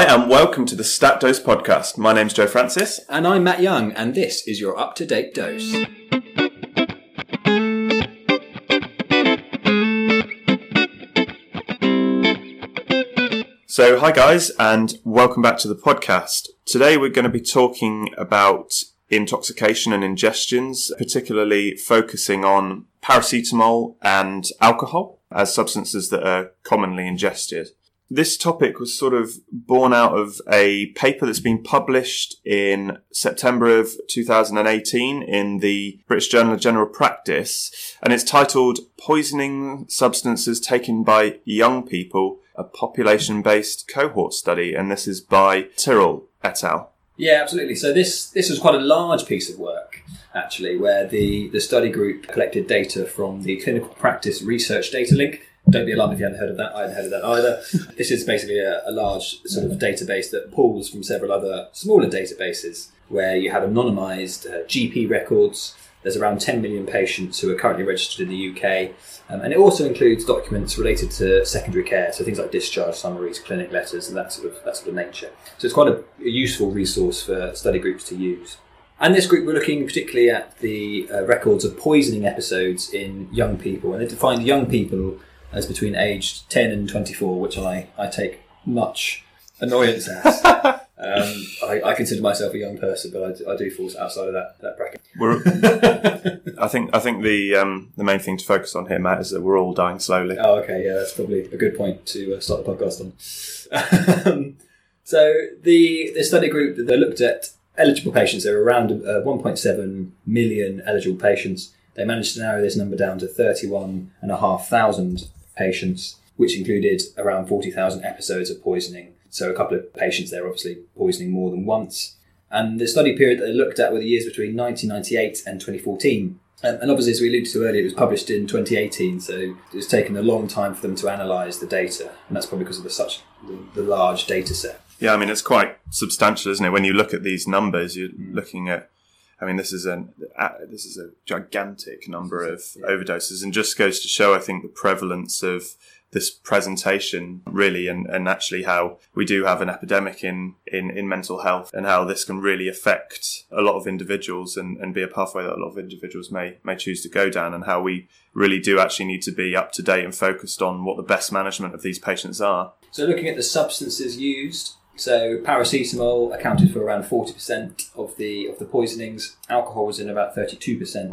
Hi, and welcome to the Stat Dose podcast. My name's Joe Francis. And I'm Matt Young, and this is your up to date dose. So, hi guys, and welcome back to the podcast. Today we're going to be talking about intoxication and ingestions, particularly focusing on paracetamol and alcohol as substances that are commonly ingested. This topic was sort of born out of a paper that's been published in September of 2018 in the British Journal of General Practice, and it's titled Poisoning Substances Taken by Young People, a population-based cohort study, and this is by Tyrrell et al. Yeah, absolutely. So this this was quite a large piece of work, actually, where the, the study group collected data from the Clinical Practice Research Datalink, don't be alarmed if you hadn't heard of that. I hadn't heard of that either. this is basically a, a, large sort of database that pulls from several other smaller databases where you have anonymized uh, GP records. There's around 10 million patients who are currently registered in the UK. Um, and it also includes documents related to secondary care, so things like discharge summaries, clinic letters, and that sort of, that sort of nature. So it's quite a, a useful resource for study groups to use. And this group were looking particularly at the uh, records of poisoning episodes in young people, and they defined young people as between aged 10 and 24, which I, I take much annoyance at. um, I, I, consider myself a young person, but I, I, do fall outside of that, that bracket. I think I think the um, the main thing to focus on here, Matt, is that we're all dying slowly. Oh, okay, yeah, that's probably a good point to uh, start the podcast on. Um, so the the study group that they looked at eligible patients. There were around uh, 1.7 million eligible patients. They managed to narrow this number down to 31,500 patients, which included around 40,000 episodes of poisoning. So a couple of patients there obviously poisoning more than once. And the study period that they looked at were the years between 1998 and 2014. Um, and obviously, as we alluded to earlier, it was published in 2018, so it's taken a long time for them to analyse the data, and that's probably because of the such the, the, large data set. Yeah, I mean it's quite substantial, isn't it? When you look at these numbers, you're mm. looking at I mean, this is an uh, this is a gigantic number of yeah. overdoses, and just goes to show, I think, the prevalence of this presentation really, and, and actually how we do have an epidemic in, in, in mental health, and how this can really affect a lot of individuals, and, and be a pathway that a lot of individuals may may choose to go down, and how we really do actually need to be up to date and focused on what the best management of these patients are. So, looking at the substances used so paracetamol accounted for around 40% of the of the poisonings. Alcohol was in about 32%,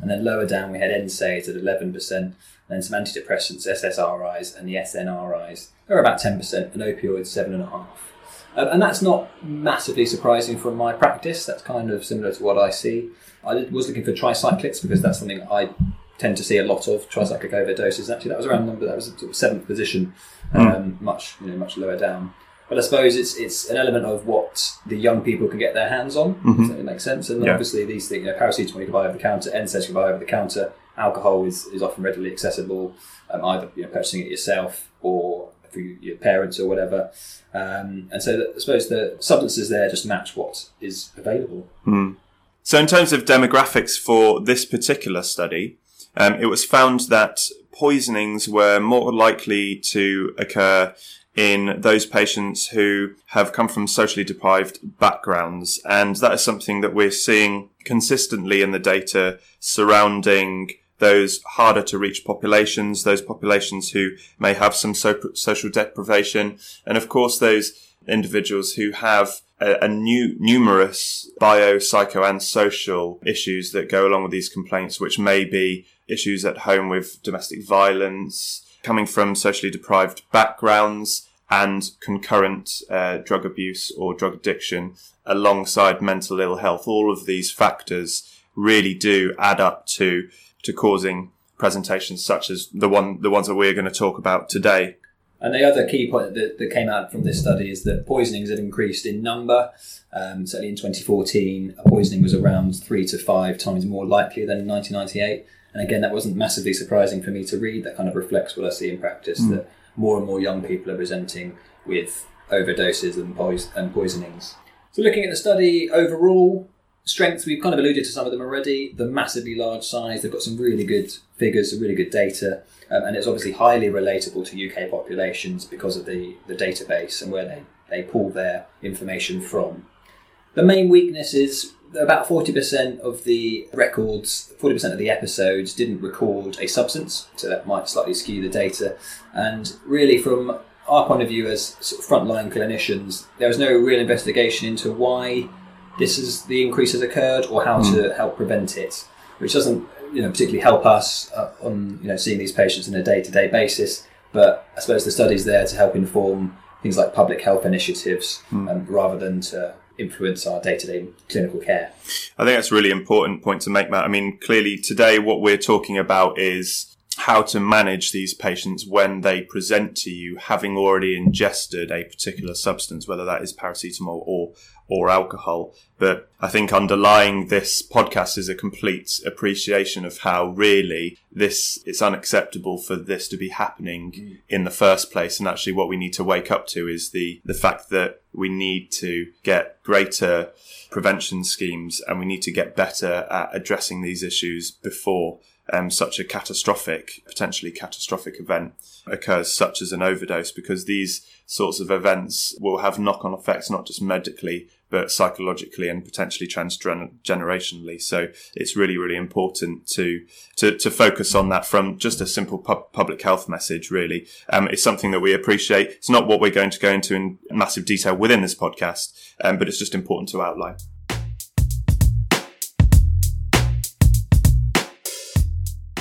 and then lower down we had NSAIDs at 11%, and then some antidepressants, SSRIs, and the SNRIs are about 10%, and opioids seven and a half. Uh, and that's not massively surprising from my practice. That's kind of similar to what I see. I was looking for tricyclics because that's something I tend to see a lot of tricyclic overdoses. Actually, that was around number that was sort of seventh position, hmm. um, mm. much you know much lower down. But I suppose it's it's an element of what the young people can get their hands on. Mm-hmm. it makes sense. And yeah. obviously, these things, you know, paracetamol you can buy over the counter, NSAIDs you can buy over the counter. Alcohol is, is often readily accessible, um, either you know, purchasing it yourself or through your parents or whatever. Um, and so that, I suppose the substances there just match what is available. Mm. So, in terms of demographics for this particular study, um, it was found that poisonings were more likely to occur in those patients who have come from socially deprived backgrounds. And that is something that we're seeing consistently in the data surrounding those harder to reach populations, those populations who may have some so- social deprivation, and of course those individuals who have a, a new, numerous bio, psycho, and social issues that go along with these complaints, which may be issues at home with domestic violence, coming from socially deprived backgrounds, and concurrent uh, drug abuse or drug addiction alongside mental ill health. All of these factors really do add up to to causing presentations such as the one the ones that we're going to talk about today. And the other key point that, that came out from this study is that poisonings have increased in number. Um, certainly in 2014, a poisoning was around three to five times more likely than in 1998. And again, that wasn't massively surprising for me to read. That kind of reflects what I see in practice. Mm. That more and more young people are presenting with overdoses and, pois- and poisonings. So, looking at the study overall, strengths, we've kind of alluded to some of them already. The massively large size, they've got some really good figures, some really good data, um, and it's obviously highly relatable to UK populations because of the, the database and where they they pull their information from. The main weakness is about 40% of the records, 40% of the episodes didn't record a substance, so that might slightly skew the data. And really, from our point of view as sort of frontline clinicians, there was no real investigation into why this is the increase has occurred or how to help prevent it, which doesn't you know particularly help us uh, on you know seeing these patients on a day to day basis. But I suppose the study's there to help inform things like public health initiatives um, rather than to influence our day to day clinical care. I think that's a really important point to make, Matt. I mean, clearly today what we're talking about is how to manage these patients when they present to you having already ingested a particular substance, whether that is paracetamol or or alcohol. But I think underlying this podcast is a complete appreciation of how really this it's unacceptable for this to be happening mm. in the first place. And actually what we need to wake up to is the the fact that we need to get greater prevention schemes and we need to get better at addressing these issues before um, such a catastrophic, potentially catastrophic event occurs, such as an overdose, because these sorts of events will have knock on effects, not just medically, but psychologically and potentially transgenerationally. So it's really, really important to, to, to focus on that from just a simple pub- public health message, really. Um, it's something that we appreciate. It's not what we're going to go into in massive detail within this podcast, um, but it's just important to outline.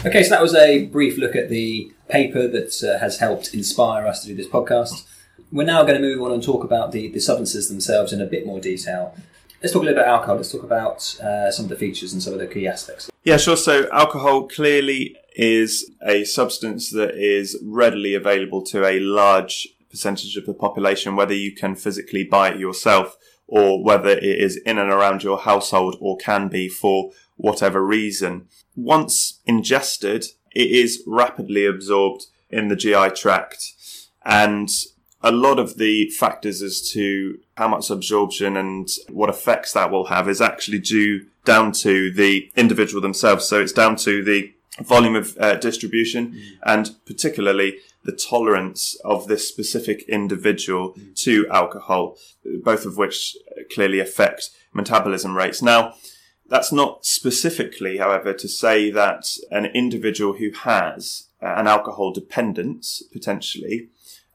Okay, so that was a brief look at the paper that uh, has helped inspire us to do this podcast. We're now going to move on and talk about the, the substances themselves in a bit more detail. Let's talk a little bit about alcohol. Let's talk about uh, some of the features and some of the key aspects. Yeah, sure. So alcohol clearly is a substance that is readily available to a large percentage of the population, whether you can physically buy it yourself or whether it is in and around your household or can be for whatever reason. Once ingested, it is rapidly absorbed in the GI tract and a lot of the factors as to how much absorption and what effects that will have is actually due down to the individual themselves. So it's down to the volume of uh, distribution mm. and particularly the tolerance of this specific individual mm. to alcohol, both of which clearly affect metabolism rates. Now, that's not specifically, however, to say that an individual who has an alcohol dependence potentially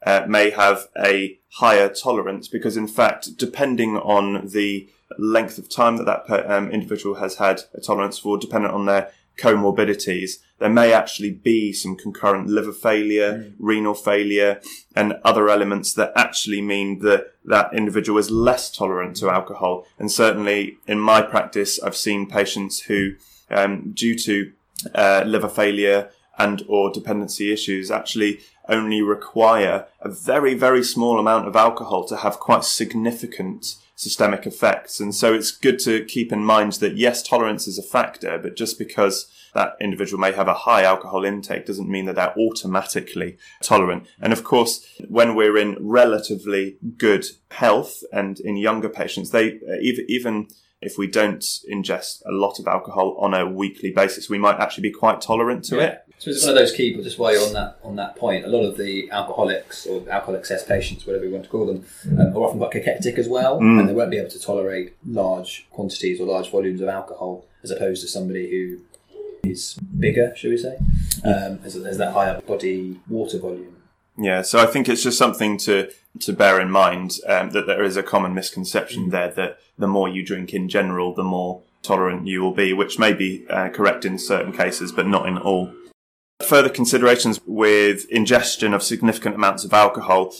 uh, may have a higher tolerance because, in fact, depending on the length of time that that um, individual has had a tolerance for, dependent on their comorbidities, there may actually be some concurrent liver failure, mm. renal failure, and other elements that actually mean that that individual is less tolerant to alcohol. And certainly in my practice, I've seen patients who, um, due to uh, liver failure and or dependency issues actually only require a very, very small amount of alcohol to have quite significant systemic effects. And so it's good to keep in mind that yes, tolerance is a factor, but just because that individual may have a high alcohol intake doesn't mean that they're automatically tolerant. And of course, when we're in relatively good health and in younger patients, they even, even if we don't ingest a lot of alcohol on a weekly basis, we might actually be quite tolerant to yeah. it. So it's one of those key, just while you're on that on that point, a lot of the alcoholics or alcohol excess patients, whatever you want to call them, um, are often quite cachectic as well, Mm. and they won't be able to tolerate large quantities or large volumes of alcohol, as opposed to somebody who is bigger, shall we say, um, has, has that higher body water volume. Yeah, so I think it's just something to to bear in mind um, that there is a common misconception there that the more you drink in general, the more tolerant you will be, which may be uh, correct in certain cases, but not in all. Further considerations with ingestion of significant amounts of alcohol.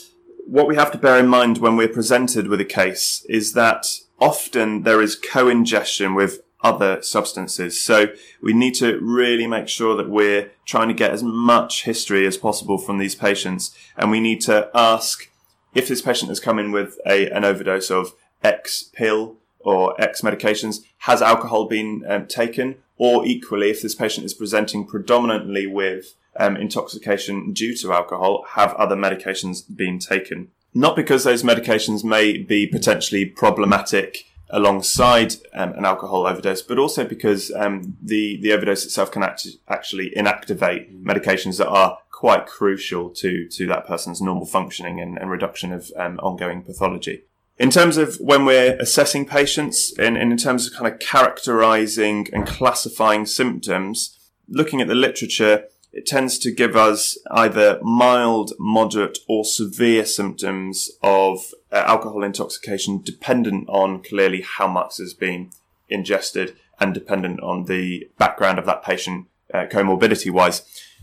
What we have to bear in mind when we're presented with a case is that often there is co-ingestion with other substances. So we need to really make sure that we're trying to get as much history as possible from these patients. And we need to ask if this patient has come in with a, an overdose of X pill or X medications, has alcohol been um, taken? Or equally, if this patient is presenting predominantly with um, intoxication due to alcohol, have other medications been taken? Not because those medications may be potentially problematic alongside um, an alcohol overdose, but also because um, the the overdose itself can act- actually inactivate medications that are quite crucial to, to that person's normal functioning and, and reduction of um, ongoing pathology. In terms of when we're assessing patients and, and in terms of kind of characterizing and classifying symptoms, looking at the literature, it tends to give us either mild, moderate, or severe symptoms of uh, alcohol intoxication, dependent on clearly how much has been ingested and dependent on the background of that patient uh, comorbidity wise.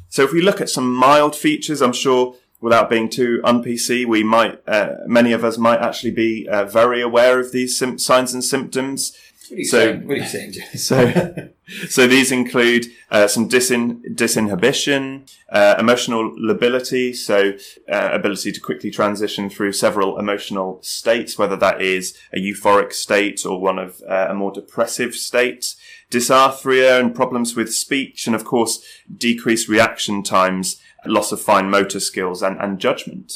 So if we look at some mild features, I'm sure without being too un-PC, we might, uh, many of us might actually be uh, very aware of these sim- signs and symptoms. What are you So- saying? What are you saying, So, so these include uh, some disin- disinhibition, uh, emotional lability, so uh, ability to quickly transition through several emotional states, whether that is a euphoric state or one of uh, a more depressive state, dysarthria and problems with speech, and of course, decreased reaction times, loss of fine motor skills, and, and judgment.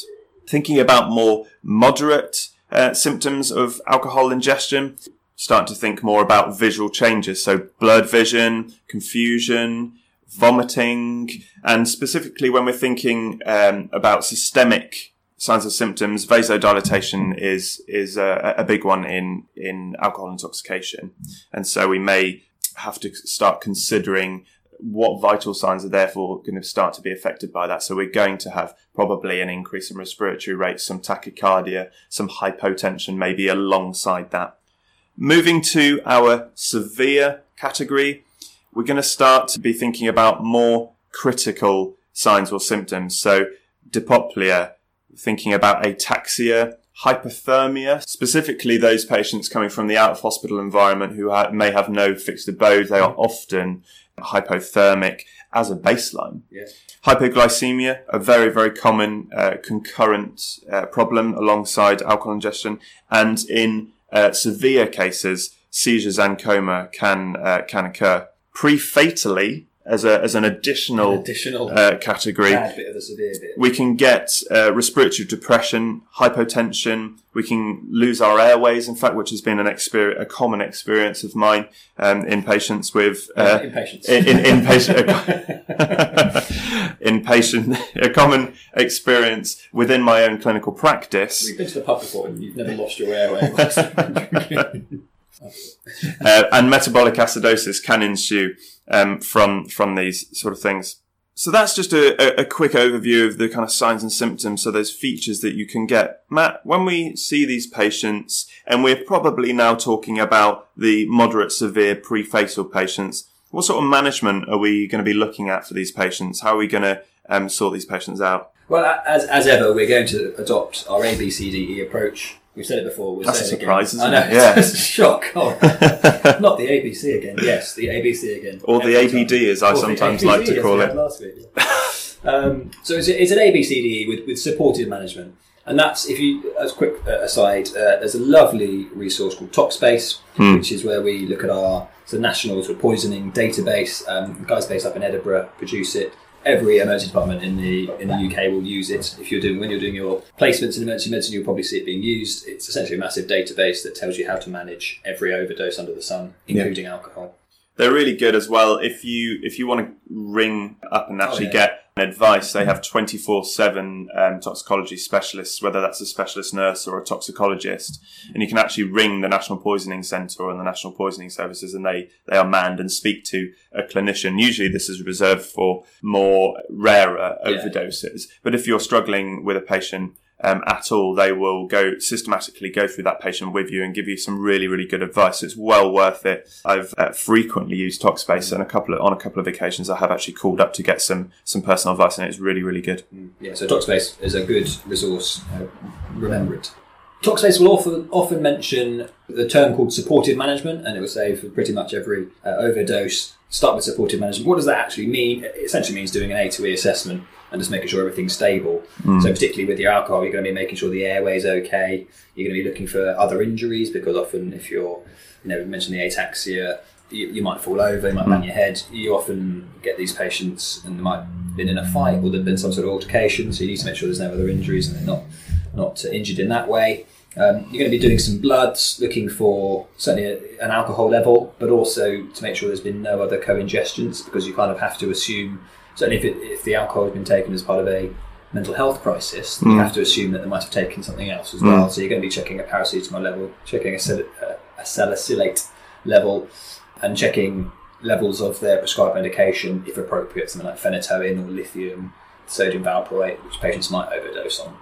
Thinking about more moderate uh, symptoms of alcohol ingestion, start to think more about visual changes. So blurred vision, confusion, vomiting, and specifically when we're thinking um, about systemic signs and symptoms, vasodilatation is is a, a big one in in alcohol intoxication, and so we may have to start considering what vital signs are therefore going to start to be affected by that. So we're going to have probably an increase in respiratory rates, some tachycardia, some hypotension maybe alongside that. Moving to our severe category, we're going to start to be thinking about more critical signs or symptoms. So diplopia, thinking about ataxia, hypothermia, specifically those patients coming from the out of hospital environment who ha- may have no fixed abode. They are often hypothermic as a baseline. Yeah. Hypoglycemia, a very, very common uh, concurrent uh, problem alongside alcohol ingestion. And in uh, severe cases, seizures and coma can, uh, can occur. Pre-fatally, as, a, as an additional, Additional uh, category, bad bit of the severe bit. we can get uh, respiratory depression, hypotension. We can lose our airways, in fact, which has been an experience, a common experience of mine um, in patients with uh, in, in, in patient in patient a common experience within my own clinical practice. You've been to the pub before and you've never lost your airway. uh, and metabolic acidosis can ensue um, from from these sort of things. So that's just a, a, quick overview of the kind of signs and symptoms. So those features that you can get. Matt, when we see these patients, and we're probably now talking about the moderate severe prefatal patients, what sort of management are we going to be looking at for these patients? How are we going to um, sort these patients out? well, as, as ever, we're going to adopt our A, B, C, D, E approach. We've said it before. We'll That's a it again. surprise, isn't I know. it? Yeah. It's a shock. Oh, not the ABC again. Yes, the ABC again. Or the Every time. ABD, as I Or sometimes ABD, like to call it. Last week. yeah. um, so it's, it's an ABCDE with, with supported management. And that's, if you, as a quick uh, aside, uh, there's a lovely resource called TOXBASE, Hmm. which is where we look at our it's a national sort of poisoning database. Um, guys based up in Edinburgh produce it. Every emergency department in the in the UK will use it. If you're doing when you're doing your placements in emergency medicine, you'll probably see it being used. It's essentially a massive database that tells you how to manage every overdose under the sun, including alcohol. They're really good as well. If you if you want to ring up and oh, actually yeah. get advice, they have twenty four seven um, toxicology specialists, whether that's a specialist nurse or a toxicologist, and you can actually ring the National Poisoning Centre and the National Poisoning Services, and they they are manned and speak to a clinician. Usually, this is reserved for more rarer Yeah. overdoses. But if you're struggling with a patient um, at all, they will go systematically go through that patient with you and give you some really, really good advice. It's well worth it. I've uh, frequently used TOXBASE, and a couple of, on a couple of occasions, I have actually called up to get some some personal advice, and it's really, really good. Yeah, so TOXBASE is a good resource. Uh, remember it. TOXBASE will often, often mention the term called supportive management, and it will say for pretty much every uh, overdose, start with supportive management. What does that actually mean? It essentially means doing an A to E assessment and just making sure everything's stable. So, particularly with your alcohol, you're going to be making sure the airway's okay. You're going to be looking for other injuries because often, if you're, you know, we mentioned the ataxia, you, you might fall over, you might bang your head. You often get these patients and they might have been in a fight or there've been some sort of altercation, so you need to make sure there's no other injuries and they're not not injured in that way. Um, you're going to be doing some bloods, looking for certainly a, an alcohol level, but also to make sure there's been no other co-ingestions because you kind of have to assume certainly if, it, if the alcohol has been taken as part of a mental health crisis, Mm. you have to assume that they might have taken something else as well. So you're going to be checking a paracetamol level, checking a, sal- uh, a salicylate level, and checking levels of their prescribed medication, if appropriate, something like phenytoin or lithium, sodium valproate, which patients might overdose on.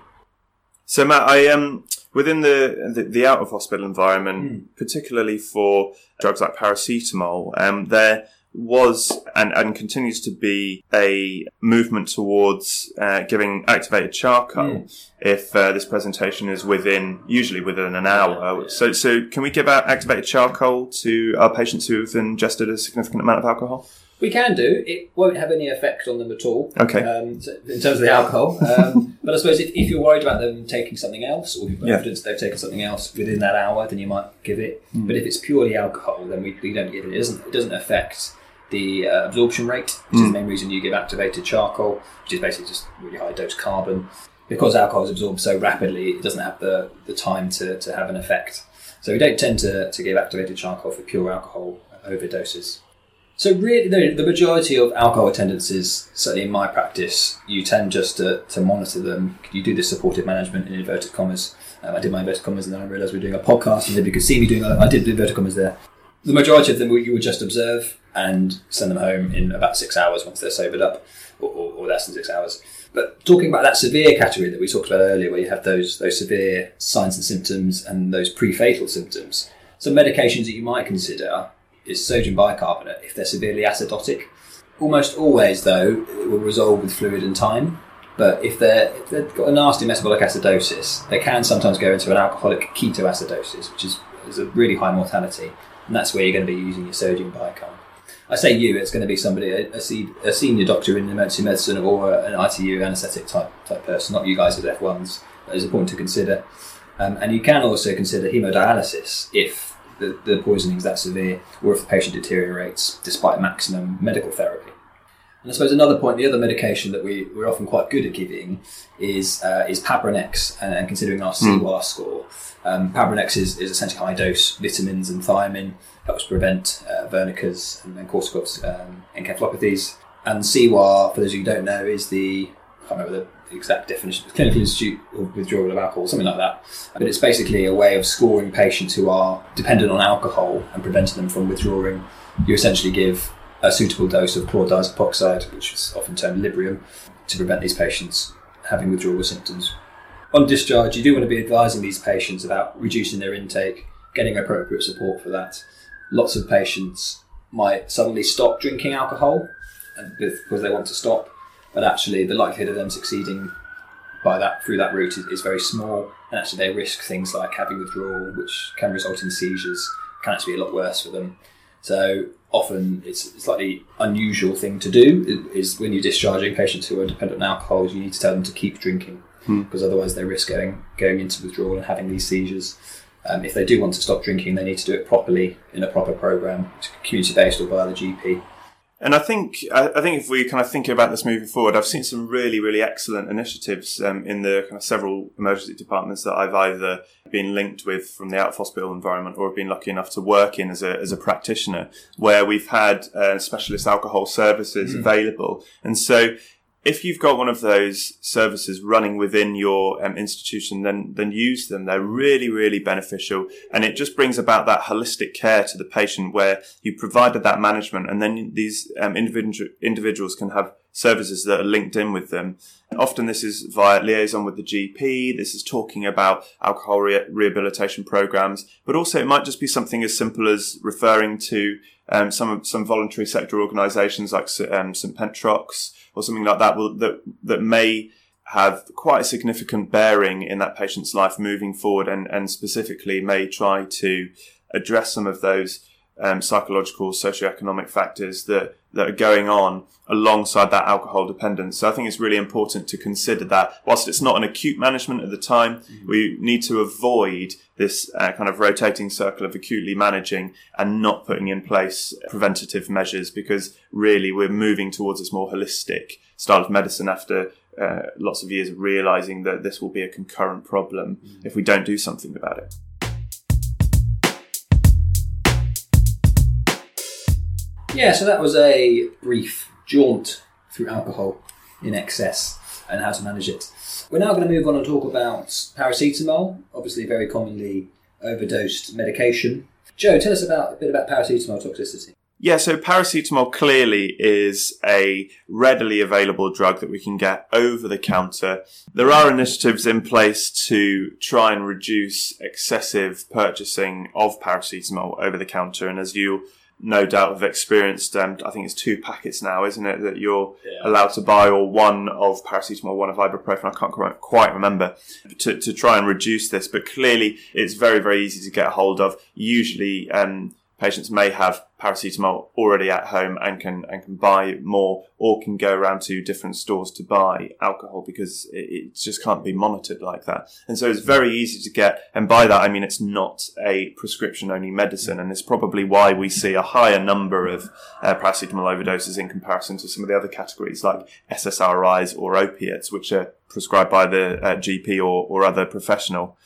So Matt, I um within the the, the out of hospital environment, Hmm. particularly for drugs like paracetamol, um, there was and, and continues to be a movement towards uh, giving activated charcoal Hmm. if uh, this presentation is within usually within an hour. Yeah. So so can we give out activated charcoal to our patients who have ingested a significant amount of alcohol? We can do. It won't have any effect on them at all. Okay. Um, so- in terms of the alcohol, um, but I suppose if, if you're worried about them taking something else, or if you've got Yeah. evidence they've taken something else within that hour, then you might give it. But if it's purely alcohol, then we, we don't give it. It doesn't it doesn't affect the uh, absorption rate, which is the main reason you give activated charcoal, which is basically just really high dose carbon. Because alcohol is absorbed so rapidly, it doesn't have the, the time to, to have an effect. So we don't tend to, to give activated charcoal for pure alcohol overdoses. So really, the, the majority of alcohol attendances, certainly in my practice, you tend just to, to monitor them. You do the supportive management in inverted commas. Um, I did my inverted commas, and then I realised we are doing a podcast, and then you could see me doing. I did the inverted commas there. The majority of them you would just observe and send them home in about six hours once they're sobered up, or, or, or less than six hours. But talking about that severe category that we talked about earlier, where you have those those severe signs and symptoms and those pre-fatal symptoms, some medications that you might consider is sodium bicarbonate if they're severely acidotic. Almost always, though, it will resolve with fluid and time. But if, they're, if they've got a nasty metabolic acidosis, they can sometimes go into an alcoholic ketoacidosis, which is, is a really high mortality. And that's where you're going to be using your sodium bicarb. I say you, it's going to be somebody, a, a, se- a senior doctor in emergency medicine or an ITU anaesthetic type, type person, not you guys as F1s. That is a point to consider. Um, and you can also consider hemodialysis if the, the poisoning is that severe or if the patient deteriorates despite maximum medical therapy. And I suppose another point, the other medication that we, we're often quite good at giving is uh, is Pabrinex, and, and considering our CIWA score, um, Pabrinex is, is essentially high dose vitamins and thiamine, helps prevent uh, Wernicke's and then Korsakoff's um, encephalopathies. And CIWA, for those of you who don't know, is the I can't remember the exact definition, Clinical Institute of Withdrawal of Alcohol, something like that. But it's basically a way of scoring patients who are dependent on alcohol and preventing them from withdrawing. You essentially give a suitable dose of chlordiazepam epoxide, which is often termed Librium, to prevent these patients having withdrawal symptoms. On discharge, you do want to be advising these patients about reducing their intake, getting appropriate support for that. Lots of patients might suddenly stop drinking alcohol because they want to stop, but actually the likelihood of them succeeding by that through that route is, is very small, and actually they risk things like having withdrawal, which can result in seizures, can actually be a lot worse for them. So often it's a slightly unusual thing to do is when you're discharging patients who are dependent on alcohol, you need to tell them to keep drinking hmm. because otherwise they risk going going into withdrawal and having these seizures. Um, if they do want to stop drinking, they need to do it properly in a proper program, community based or via the GP. And I think I think if we kind of think about this moving forward, I've seen some really really excellent initiatives um, in the kind of several emergency departments that I've either been linked with from the out of hospital environment or have been lucky enough to work in as a as a practitioner, where we've had uh, specialist alcohol services available, and so. If you've got one of those services running within your um, institution, then then use them. They're really, really beneficial, and it just brings about that holistic care to the patient, where you provided that management, and then these um, individual individuals can have services that are linked in with them. Often, this is via liaison with the GP. This is talking about alcohol re- rehabilitation programs, but also it might just be something as simple as referring to um, some some voluntary sector organisations like um, St Petrocs or something like that will, that that may have quite a significant bearing in that patient's life moving forward, and and specifically may try to address some of those um, psychological, socioeconomic factors that that are going on alongside that alcohol dependence. So I think it's really important to consider that whilst it's not an acute management at the time, we need to avoid this uh, kind of rotating circle of acutely managing and not putting in place preventative measures because really we're moving towards this more holistic style of medicine after uh, lots of years of realizing that this will be a concurrent problem if we don't do something about it. Yeah, so that was a brief jaunt through alcohol in excess and how to manage it. We're now going to move on and talk about paracetamol, obviously a very commonly overdosed medication. Joe, tell us about a bit about paracetamol toxicity. Yeah, so paracetamol clearly is a readily available drug that we can get over the counter. There are initiatives in place to try and reduce excessive purchasing of paracetamol over the counter. And as you no doubt have experienced, um, I think it's two packets now, isn't it, that you're yeah. allowed to buy, or one of paracetamol, one of ibuprofen, I can't quite remember, to, to try and reduce this. But clearly, it's very, very easy to get a hold of. Usually, um, patients may have paracetamol already at home and can and can buy more or can go around to different stores to buy alcohol because it, it, just can't be monitored like that. And so it's very easy to get and by that i mean it's not a prescription only medicine. And it's probably why we see a higher number of uh, paracetamol overdoses in comparison to some of the other categories like ssris or opiates which are prescribed by the uh, gp or, or other professional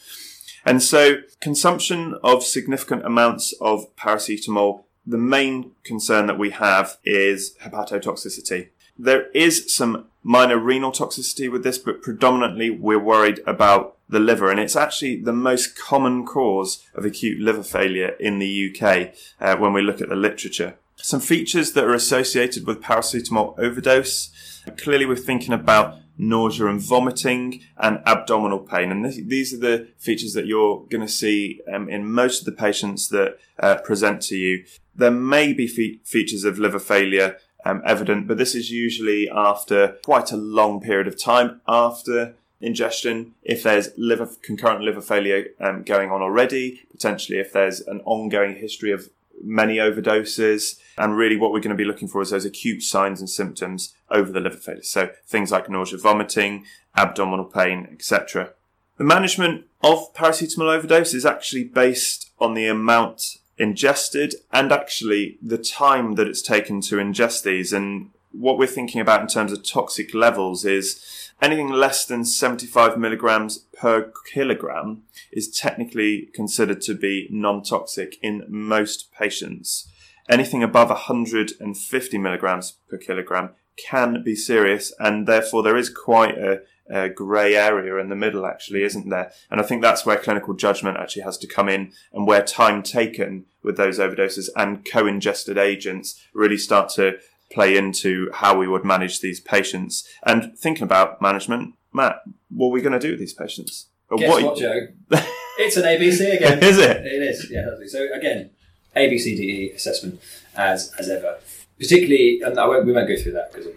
and so consumption of significant amounts of paracetamol, the main concern that we have is hepatotoxicity. There is some minor renal toxicity with this, but predominantly we're worried about the liver, and it's actually the most common cause of acute liver failure in the UK uh, when we look at the literature. Some features that are associated with paracetamol overdose. Clearly, we're thinking about nausea and vomiting, and abdominal pain. And these are the features that you're going to see um, in most of the patients that uh, present to you. There may be fe- features of liver failure um, evident, but this is usually after quite a long period of time after ingestion. If there's liver concurrent liver failure um, going on already, potentially if there's an ongoing history of many overdoses. And really, what we're going to be looking for is those acute signs and symptoms over the liver failure. So things like nausea, vomiting, abdominal pain, etc. The management of paracetamol overdose is actually based on the amount ingested and actually the time that it's taken to ingest these. And what we're thinking about in terms of toxic levels is anything less than 75 milligrams per kilogram is technically considered to be non-toxic in most patients. Anything above 150 milligrams per kilogram can be serious and therefore there is quite a, a grey area in the middle actually, isn't there? And I think that's where clinical judgment actually has to come in and where time taken with those overdoses and co-ingested agents really start to play into how we would manage these patients. And thinking about management, Matt, what are we going to do with these patients? Guess what, what Joe? it's an ABC again. is it? It is, yeah. So again, ABCDE assessment as as ever. Particularly, and I won't, we won't go through that because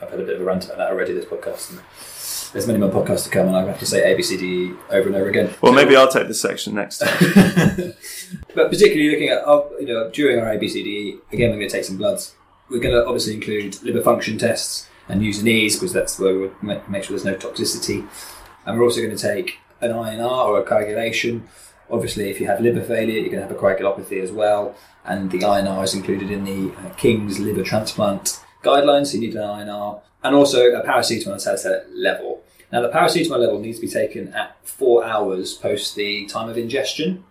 I've had a bit of a rant about that already this podcast. And there's many more podcasts to come, and I have to say ABCDE over and over again. Well, maybe I'll take this section next time. but particularly looking at, you know, during our ABCDE, again, we're going to take some bloods we're going to obviously include liver function tests and U and Es because that's where we make, make sure there's no toxicity. And we're also going to take an INR or a coagulation. Obviously, if you have liver failure, you're going to have a coagulopathy as well. And the INR is included in the uh, King's liver transplant guidelines, so you need an INR. And also a paracetamol and salicylate level. Now, the paracetamol level needs to be taken at four hours post the time of ingestion.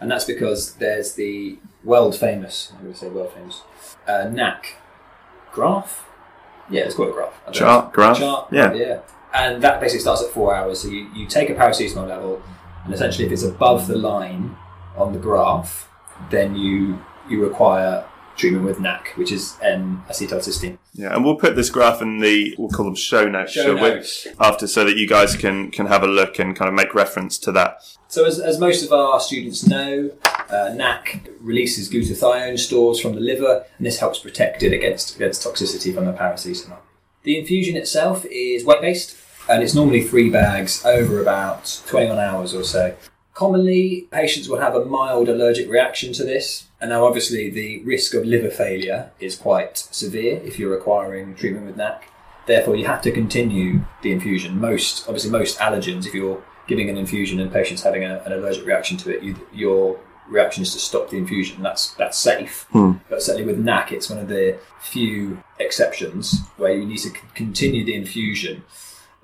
And that's because there's the world famous, I'm going to say world famous, uh, NAC graph. Yeah, it's called a graph. Chart, graph. Chart, yeah. yeah. And that basically starts at four hours. So you, you take a paracetamol level, and essentially, if it's above the line on the graph, then you you require treatment with NAC, which is N-acetylcysteine. Yeah, and we'll put this graph in the we'll call them show notes, show notes. after, so that you guys can can have a look and kind of make reference to that. So, as, as most of our students know, uh, NAC releases glutathione stores from the liver, and this helps protect it against against toxicity from the paracetamol. The infusion itself is weight based, and it's normally three bags over about 21 hours or so. Commonly, patients will have a mild allergic reaction to this, and now obviously the risk of liver failure is quite severe if you're requiring treatment with NAC. Therefore, you have to continue the infusion. Most, obviously, most allergens, if you're giving an infusion and patients having a, an allergic reaction to it, you, your reaction is to stop the infusion. That's that's safe. Hmm. But certainly with NAC, it's one of the few exceptions where you need to c- continue the infusion.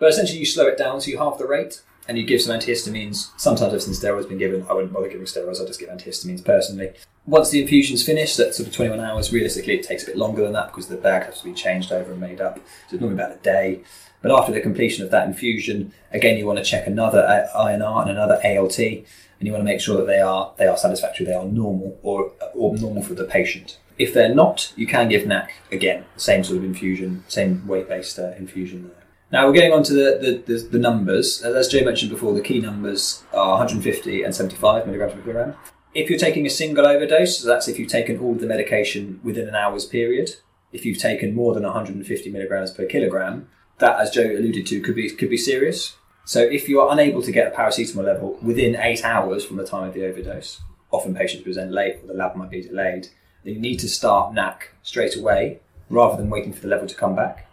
But essentially, you slow it down, so you halve the rate and you give some antihistamines. Sometimes if some steroids been given, I wouldn't bother giving steroids. I just give antihistamines personally. Once the infusion's finished, that's sort of 21 hours, realistically it takes a bit longer than that because the bag has to be changed over and made up. So it's normally about a day. But after the completion of that infusion, again you want to check another INR and another ALT, and you want to make sure that they are they are satisfactory, they are normal or or normal for the patient. If they're not, you can give NAC again, the same sort of infusion, same weight based uh, infusion. Now we're getting on to the, the, the, the, numbers. As Joe mentioned before, the key numbers are 150 and 75 milligrams per kilogram. If you're taking a single overdose, so that's if you've taken all of the medication within an hour's period. If you've taken more than 150 milligrams per kilogram, that, as Joe alluded to, could be could be serious. So if you are unable to get a paracetamol level within eight hours from the time of the overdose, often patients present late or the lab might be delayed, then you need to start NAC straight away rather than waiting for the level to come back.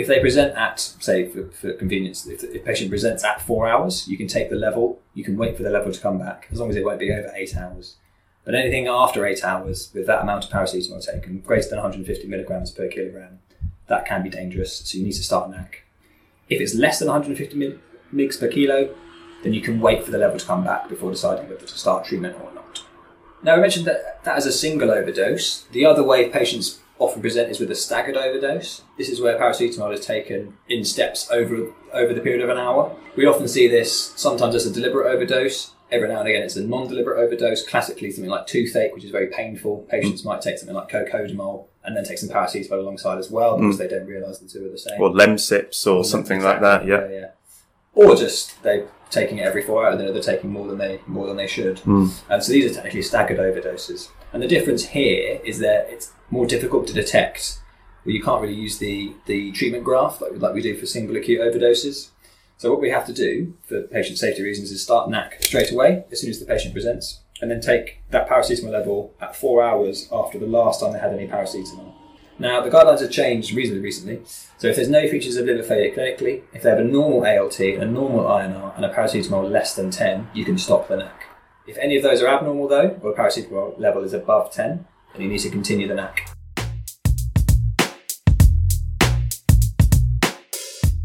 If they present at, say, for, for convenience, if the patient presents at four hours, you can take the level, you can wait for the level to come back, as long as it won't be over eight hours. But anything after eight hours with that amount of paracetamol taken, greater than 150 milligrams per kilogram, that can be dangerous. So you need to start an NAC. If it's less than 150 mg per kilo, then you can wait for the level to come back before deciding whether to start treatment or not. Now, I mentioned that that is a single overdose. The other way patients often present is with a staggered overdose. This is where paracetamol is taken in steps over over the period of an hour. We often see this sometimes as a deliberate overdose. Every now and again, it's a non-deliberate overdose. Classically, something like toothache, which is very painful. Patients might take something like cocodamol and then take some paracetamol alongside as well because mm. they don't realise the two are the same. Or Lemsips or, or something exactly. like that. Yeah. yeah, yeah. Or just they're taking it every four hours, and they're taking more than they more than they should. Mm. And so these are technically staggered overdoses. And the difference here is that it's more difficult to detect. You can't really use the, the treatment graph like, like we do for single acute overdoses. So what we have to do for patient safety reasons is start NAC straight away as soon as the patient presents, and then take that paracetamol level at four hours after the last time they had any paracetamol. Now, the guidelines have changed reasonably recently, so if there's no features of liver failure clinically, if they have a normal ALT, a normal INR, and a paracetamol less than 10, you can stop the NAC. If any of those are abnormal, though, or paracetamol level is above 10, then you need to continue the NAC.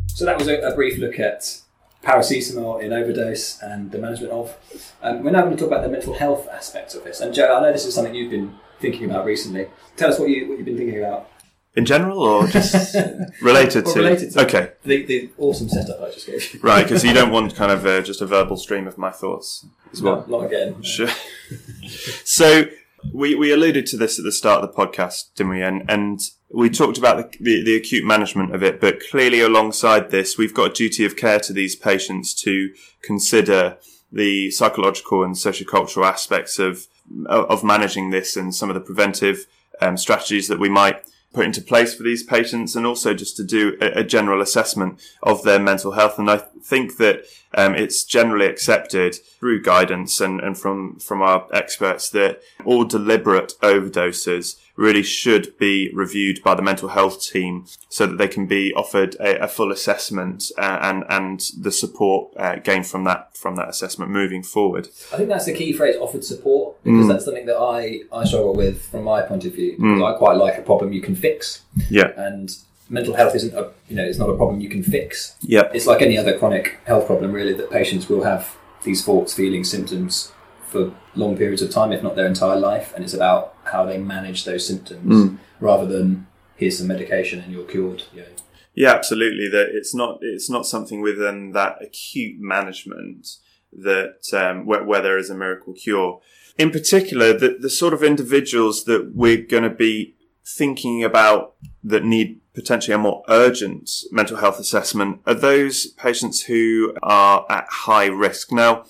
So that was a, a brief look at paracetamol in overdose and the management of. Um, we're now going to talk about the mental health aspects of this. And Joe, I know this is something you've been thinking about recently. Tell us what, you, what you've been thinking about. In general, or just related, to? related to? Okay. The, the awesome setup I just gave you. right, because you don't want kind of uh, just a verbal stream of my thoughts as well. No, not again. Sure. so we, we alluded to this at the start of the podcast, didn't we? And, and we talked about the, the, the, acute management of it, but clearly alongside this, we've got a duty of care to these patients to consider the psychological and sociocultural aspects of, of managing this and some of the preventive um, strategies that we might put into place for these patients and also just to do a, a general assessment of their mental health. And I think that um, it's generally accepted through guidance and, and from, from our experts that all deliberate overdoses really should be reviewed by the mental health team so that they can be offered a, a full assessment uh, and and the support uh, gained from that from that assessment moving forward. I think that's the key phrase: offered support, because mm. that's something that I I struggle with from my point of view. Mm. I quite like a problem you can fix. Yeah, and mental health isn't a you know it's not a problem you can fix. Yeah, it's like any other chronic health problem really that patients will have these thoughts, feelings, symptoms for long periods of time, if not their entire life, and it's about how they manage those symptoms mm. rather than here's some medication and you're cured. Yeah. Yeah, absolutely. That it's not it's not something within that acute management that um, where, where there is a miracle cure. In particular, the the sort of individuals that we're going to be thinking about that need potentially a more urgent mental health assessment are those patients who are at high risk. Now,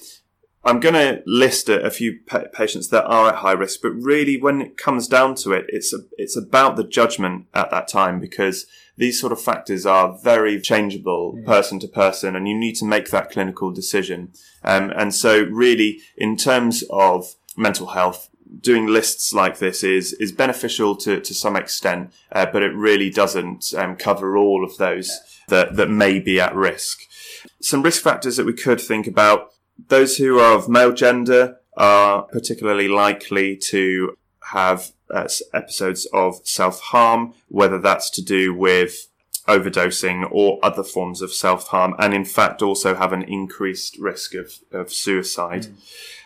I'm going to list a, a few pa- patients that are at high risk, but really when it comes down to it, it's a, it's about the judgment at that time because these sort of factors are very changeable yeah. person to person and you need to make that clinical decision. Um, and so really in terms of mental health, doing lists like this is is beneficial to to some extent, uh, but it really doesn't um, cover all of those that that may be at risk. Some risk factors that we could think about those who are of male gender are particularly likely to have uh, episodes of self harm, whether that's to do with overdosing or other forms of self harm, and in fact also have an increased risk of, of suicide.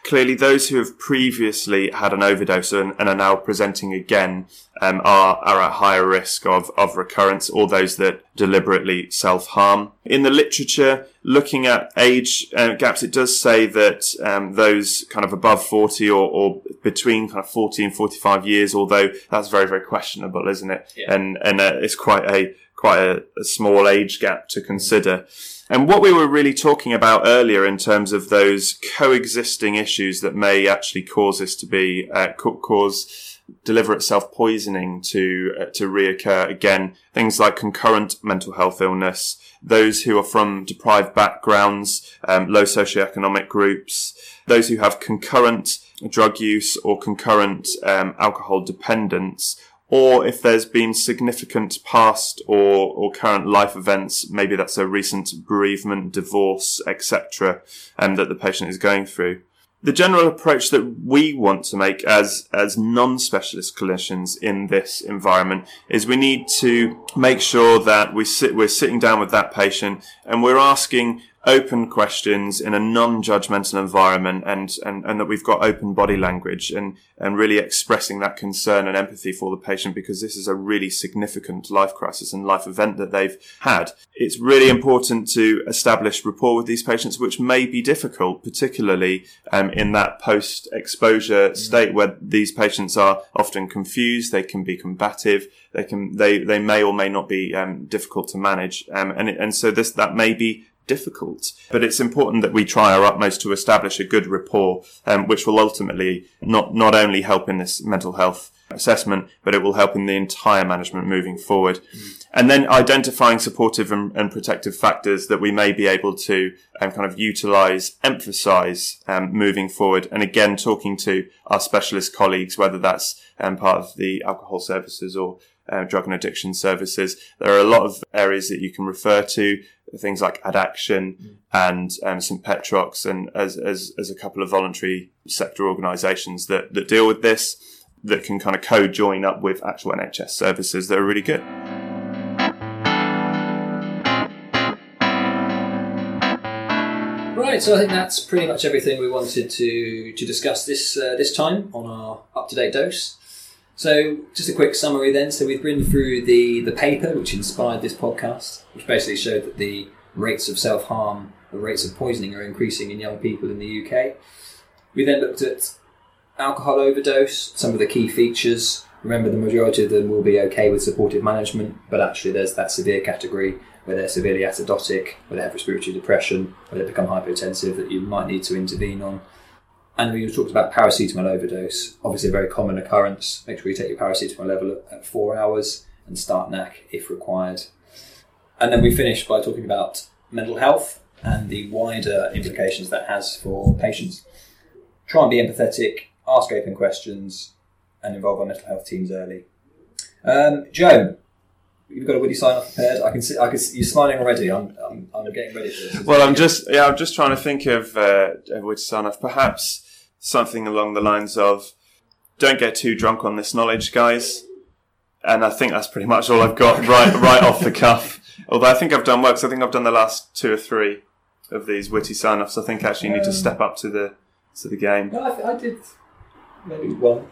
Clearly, those who have previously had an overdose and, and are now presenting again um, are, are at higher risk of, of recurrence, or those that deliberately self harm. In the literature, looking at age uh, gaps, it does say that um, those kind of above 40 or, or, between kind of 40 and 45 years, although that's very, very questionable, isn't it? Yeah. And, and uh, it's quite a, quite a, a small age gap to consider. And what we were really talking about earlier in terms of those coexisting issues that may actually cause this to be, uh, cause deliberate self-poisoning to, uh, to reoccur again, things like concurrent mental health illness, those who are from deprived backgrounds, um, low socioeconomic groups, those who have concurrent drug use or concurrent um, alcohol dependence, or if there's been significant past or, or current life events, maybe that's a recent bereavement, divorce, etc., and um, that the patient is going through. The general approach that we want to make as, as non-specialist clinicians in this environment is we need to make sure that we sit, we're sitting down with that patient and we're asking open questions in a non-judgmental environment and, and, and that we've got open body language and, and really expressing that concern and empathy for the patient because this is a really significant life crisis and life event that they've had. It's really important to establish rapport with these patients, which may be difficult, particularly um, in that post-exposure state where these patients are often confused, they can be combative, they can, they, they may or may not be um, difficult to manage. Um, and, and so this, that may be difficult. But it's important that we try our utmost to establish a good rapport, um, which will ultimately not, not only help in this mental health assessment, but it will help in the entire management moving forward. Mm. And then identifying supportive and, and, protective factors that we may be able to um, kind of utilize, emphasize um, moving forward. And again, talking to our specialist colleagues, whether that's um, part of the alcohol services or uh, drug and addiction services. There are a lot of areas that you can refer to, things like Addaction mm. and um, St. Petrocs, and as, as, as a couple of voluntary sector organisations that, that deal with this, that can kind of co-join up with actual NHS services that are really good. Right, so I think that's pretty much everything we wanted to to discuss this uh, this time on our up to date dose. So, just a quick summary then. So, we've been through the, the paper which inspired this podcast, which basically showed that the rates of self harm, the rates of poisoning are increasing in young people in the UK. We then looked at alcohol overdose, some of the key features. Remember, the majority of them will be okay with supportive management, but actually, there's that severe category where they're severely acidotic, where they have respiratory depression, where they become hypotensive that you might need to intervene on. And we talked about paracetamol overdose, obviously a very common occurrence. Make sure you take your paracetamol level at four hours and start NAC if required. And then we finished by talking about mental health and the wider implications that has for patients. Try and be empathetic, ask open questions, and involve our mental health teams early. Um, Joe, you've got a witty sign off prepared. I can see, I can see you're smiling already. I'm, I'm, I'm getting ready for this. Well, I'm just, yeah, I'm just trying to think of uh, a witty sign off. Perhaps something along the lines of don't get too drunk on this knowledge, guys. And I think that's pretty much all I've got right right off the cuff. Although I think I've done work, so I think I've done the last two or three of these witty sign offs. I think I actually need to um, step up to the to the game. No, I, I did maybe one.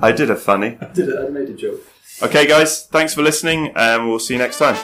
I did a funny. I did. A, I made a joke. Okay, guys, thanks for listening, and we'll see you next time.